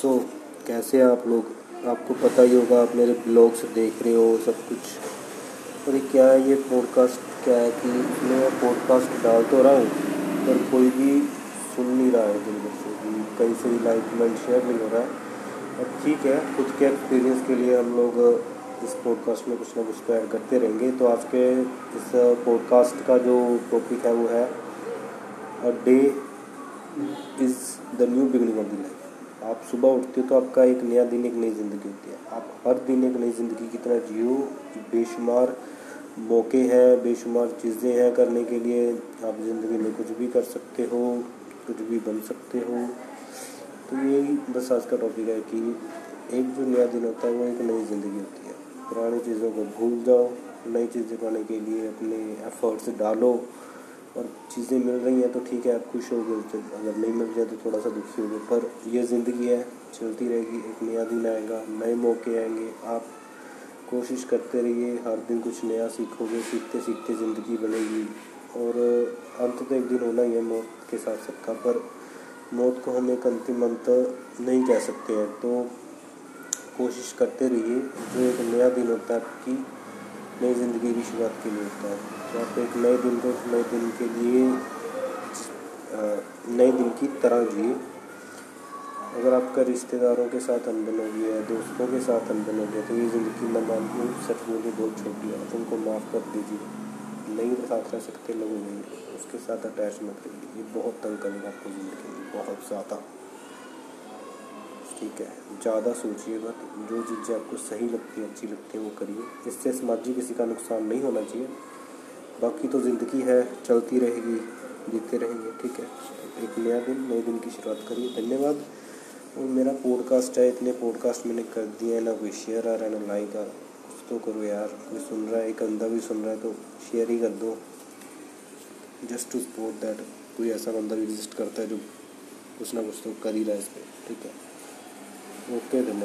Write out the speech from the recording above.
सो so, कैसे आप लोग आपको पता ही होगा आप मेरे ब्लॉग्स देख रहे हो सब कुछ। ये क्या है ये पॉडकास्ट क्या है कि मैं पॉडकास्ट डाल तो रहा हूँ पर कोई भी सुन नहीं रहा है भर से भी। कहीं से भी लाइक कमेंट शेयर नहीं हो रहा है। अब ठीक है खुद के एक्सपीरियंस के लिए हम लोग इस पॉडकास्ट में कुछ ना कुछ तो ऐड करते रहेंगे। तो आज के इस पॉडकास्ट का जो टॉपिक है वो है a day is the new beginning of the life आप सुबह उठते हो तो आपका एक नया दिन, एक नई ज़िंदगी होती है। आप हर दिन एक नई ज़िंदगी की तरह जियो। बेशुमार मौके हैं, बेशुमार चीज़ें हैं करने के लिए। आप ज़िंदगी में कुछ भी कर सकते हो, कुछ भी बन सकते हो। तो यही बस आज का टॉपिक है कि एक जो नया दिन होता है, वो एक नई ज़िंदगी होती है। पुरानी चीज़ों को भूल जाओ, नई चीज़ें पाने के लिए अपने एफर्ट्स डालो। और चीज़ें मिल रही हैं तो ठीक है, आप खुश हो गए अगर नहीं मिल जाए तो थोड़ा सा दुखी हो गए। पर यह ज़िंदगी है, चलती रहेगी, एक नया दिन आएगा, नए मौके आएँगे। आप कोशिश करते रहिए, हर दिन कुछ नया सीखोगे सीखते सीखते ज़िंदगी बनेगी। और अंत तो एक दिन होना ही है मौत के साथ सबका, पर मौत को हम एक अंतिम अंत नहीं कह सकते हैं। तो कोशिश करते रहिए, जो एक नया दिन होता है आपकी नई ज़िंदगी की शुरुआत के लिए होता है। तो आप एक नए दिन को, नए दिन के लिए नए दिन की तरह जिए अगर आपका रिश्तेदारों के साथ अनबन हो गया है दोस्तों के साथ अनबन हो गया तो ये ज़िंदगी न मान लो सच बोलिए बहुत छोटी है। उनको माफ़ कर दीजिए। नहीं साथ रह सकते लोग नहीं, उसके साथ अटैच मत करिए ये बहुत तंग करेगा आपको ज़िंदगी बहुत ज़्यादा। ठीक है। ज़्यादा सोचिए मत। जो चीज़ें आपको सही लगती हैं, अच्छी लगती हैं, वो करिए। इससे समाज किसी का नुकसान नहीं होना चाहिए। बाकी तो ज़िंदगी है, चलती रहेगी, जीते रहेंगे, ठीक है। एक नया दिन, नए दिन की शुरुआत करिए। धन्यवाद। और मेरा पॉडकास्ट है, इतने पॉडकास्ट मैंने कर दिए हैं, ना कोई शेयर आ रहा है, ना लाइक आ रहा कुछ तो करो यार। कोई सुन रहा है, एक अंधा भी सुन रहा है तो शेयर ही कर दो। जस्ट टू सपोर्ट दैट कोई ऐसा बंदा भी एग्जिस्ट करता है जो कुछ ना कुछ तो कर ही रहा है इस पर ठीक है। ओके धन्यवाद